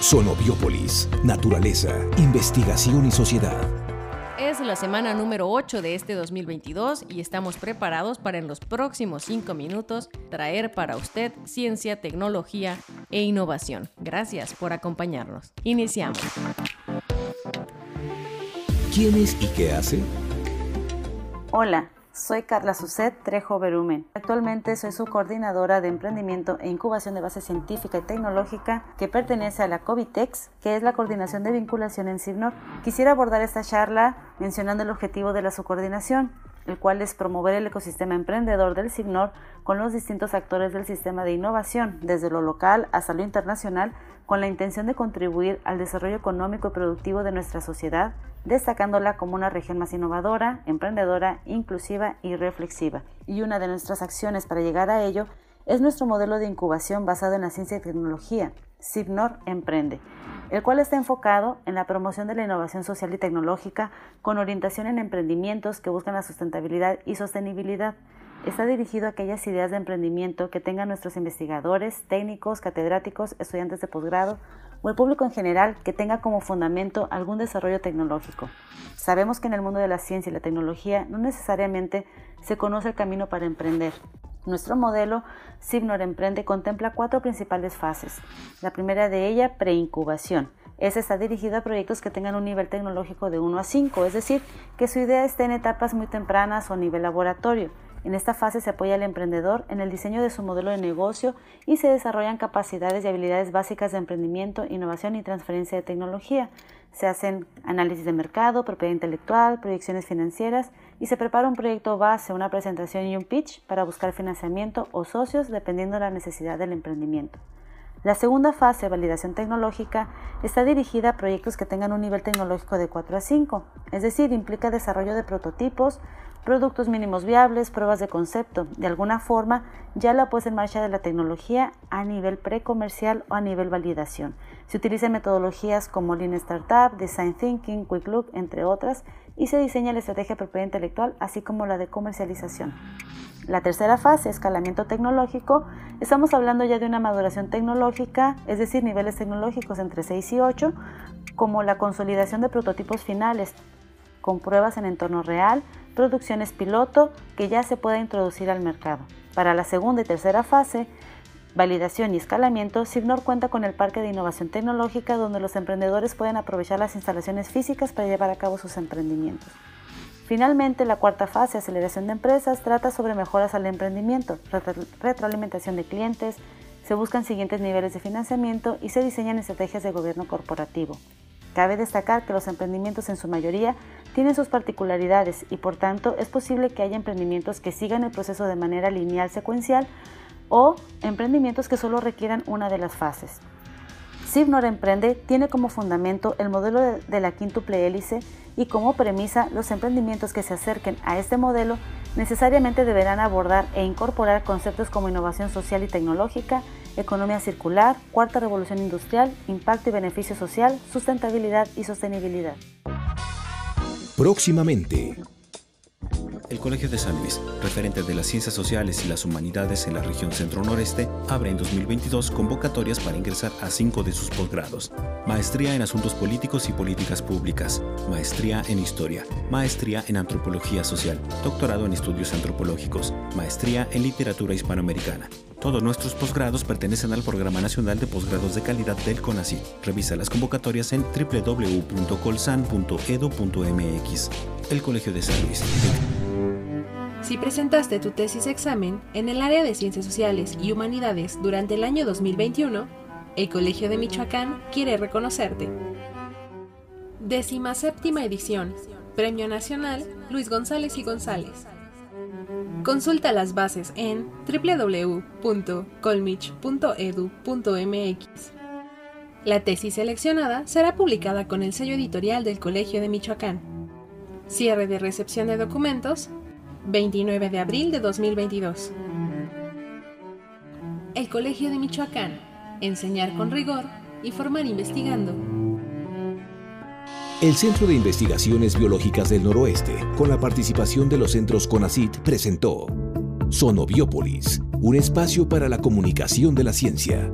Sonobiópolis, naturaleza, investigación y sociedad. Es la semana número 8 de este 2022 y estamos preparados para en los próximos 5 minutos traer para usted ciencia, tecnología e innovación. Gracias por acompañarnos. Iniciamos. ¿Quién es y qué hace? Hola, soy Carla Suset Trejo Berumen. Actualmente soy su coordinadora de emprendimiento e incubación de base científica y tecnológica que pertenece a la COVITEX, que es la coordinación de vinculación en CIRNOR. Quisiera abordar esta charla mencionando el objetivo de la subcoordinación, el cual es promover el ecosistema emprendedor del SIGNOR con los distintos actores del sistema de innovación, desde lo local hasta lo internacional, con la intención de contribuir al desarrollo económico y productivo de nuestra sociedad, destacándola como una región más innovadora, emprendedora, inclusiva y reflexiva. Y una de nuestras acciones para llegar a ello es nuestro modelo de incubación basado en la ciencia y tecnología, SIGNOR Emprende, el cual está enfocado en la promoción de la innovación social y tecnológica con orientación en emprendimientos que buscan la sustentabilidad y sostenibilidad. Está dirigido a aquellas ideas de emprendimiento que tengan nuestros investigadores, técnicos, catedráticos, estudiantes de posgrado o el público en general que tenga como fundamento algún desarrollo tecnológico. Sabemos que en el mundo de la ciencia y la tecnología no necesariamente se conoce el camino para emprender. Nuestro modelo Signor Emprende contempla cuatro principales fases. La primera de ella, preincubación. Esta está dirigida a proyectos que tengan un nivel tecnológico de 1 a 5, es decir, que su idea esté en etapas muy tempranas o nivel laboratorio. En esta fase se apoya al emprendedor en el diseño de su modelo de negocio y se desarrollan capacidades y habilidades básicas de emprendimiento, innovación y transferencia de tecnología. Se hacen análisis de mercado, propiedad intelectual, proyecciones financieras y se prepara un proyecto base, una presentación y un pitch para buscar financiamiento o socios dependiendo de la necesidad del emprendimiento. La segunda fase, validación tecnológica, está dirigida a proyectos que tengan un nivel tecnológico de 4 a 5, es decir, implica desarrollo de prototipos, productos mínimos viables, pruebas de concepto. De alguna forma, ya la puesta en marcha de la tecnología a nivel precomercial o a nivel validación. Se utilizan metodologías como Lean Startup, Design Thinking, Quick Look, entre otras, y se diseña la estrategia de propiedad intelectual, así como la de comercialización. La tercera fase, escalamiento tecnológico, estamos hablando ya de una maduración tecnológica, es decir, niveles tecnológicos entre 6 y 8, como la consolidación de prototipos finales, con pruebas en entorno real, producciones piloto que ya se pueda introducir al mercado. Para la segunda y tercera fase, validación y escalamiento, Signor cuenta con el Parque de Innovación Tecnológica donde los emprendedores pueden aprovechar las instalaciones físicas para llevar a cabo sus emprendimientos. Finalmente, la cuarta fase, aceleración de empresas, trata sobre mejoras al emprendimiento, retroalimentación de clientes, se buscan siguientes niveles de financiamiento y se diseñan estrategias de gobierno corporativo. Cabe destacar que los emprendimientos en su mayoría tienen sus particularidades y por tanto es posible que haya emprendimientos que sigan el proceso de manera lineal secuencial o emprendimientos que solo requieran una de las fases. Sivnor Emprende tiene como fundamento el modelo de la quíntuple hélice y como premisa los emprendimientos que se acerquen a este modelo necesariamente deberán abordar e incorporar conceptos como innovación social y tecnológica, economía circular, cuarta revolución industrial, impacto y beneficio social, sustentabilidad y sostenibilidad. Próximamente. El Colegio de San Luis, referente de las ciencias sociales y las humanidades en la región centro-noreste, abre en 2022 convocatorias para ingresar a cinco de sus posgrados. Maestría en Asuntos Políticos y Políticas Públicas, Maestría en Historia, Maestría en Antropología Social, Doctorado en Estudios Antropológicos, Maestría en Literatura Hispanoamericana. Todos nuestros posgrados pertenecen al Programa Nacional de Posgrados de Calidad del CONACYT. Revisa las convocatorias en www.colsan.edu.mx. El Colegio de San Luis. Si presentaste tu tesis examen en el área de Ciencias Sociales y Humanidades durante el año 2021, el Colegio de Michoacán quiere reconocerte. Décima séptima edición. Premio Nacional Luis González y González. Consulta las bases en www.colmich.edu.mx. La tesis seleccionada será publicada con el sello editorial del Colegio de Michoacán. Cierre de recepción de documentos 29 de abril de 2022. El Colegio de Michoacán. Enseñar con rigor y formar investigando. El Centro de Investigaciones Biológicas del Noroeste, con la participación de los centros CONACIT, presentó Sonobiópolis, un espacio para la comunicación de la ciencia.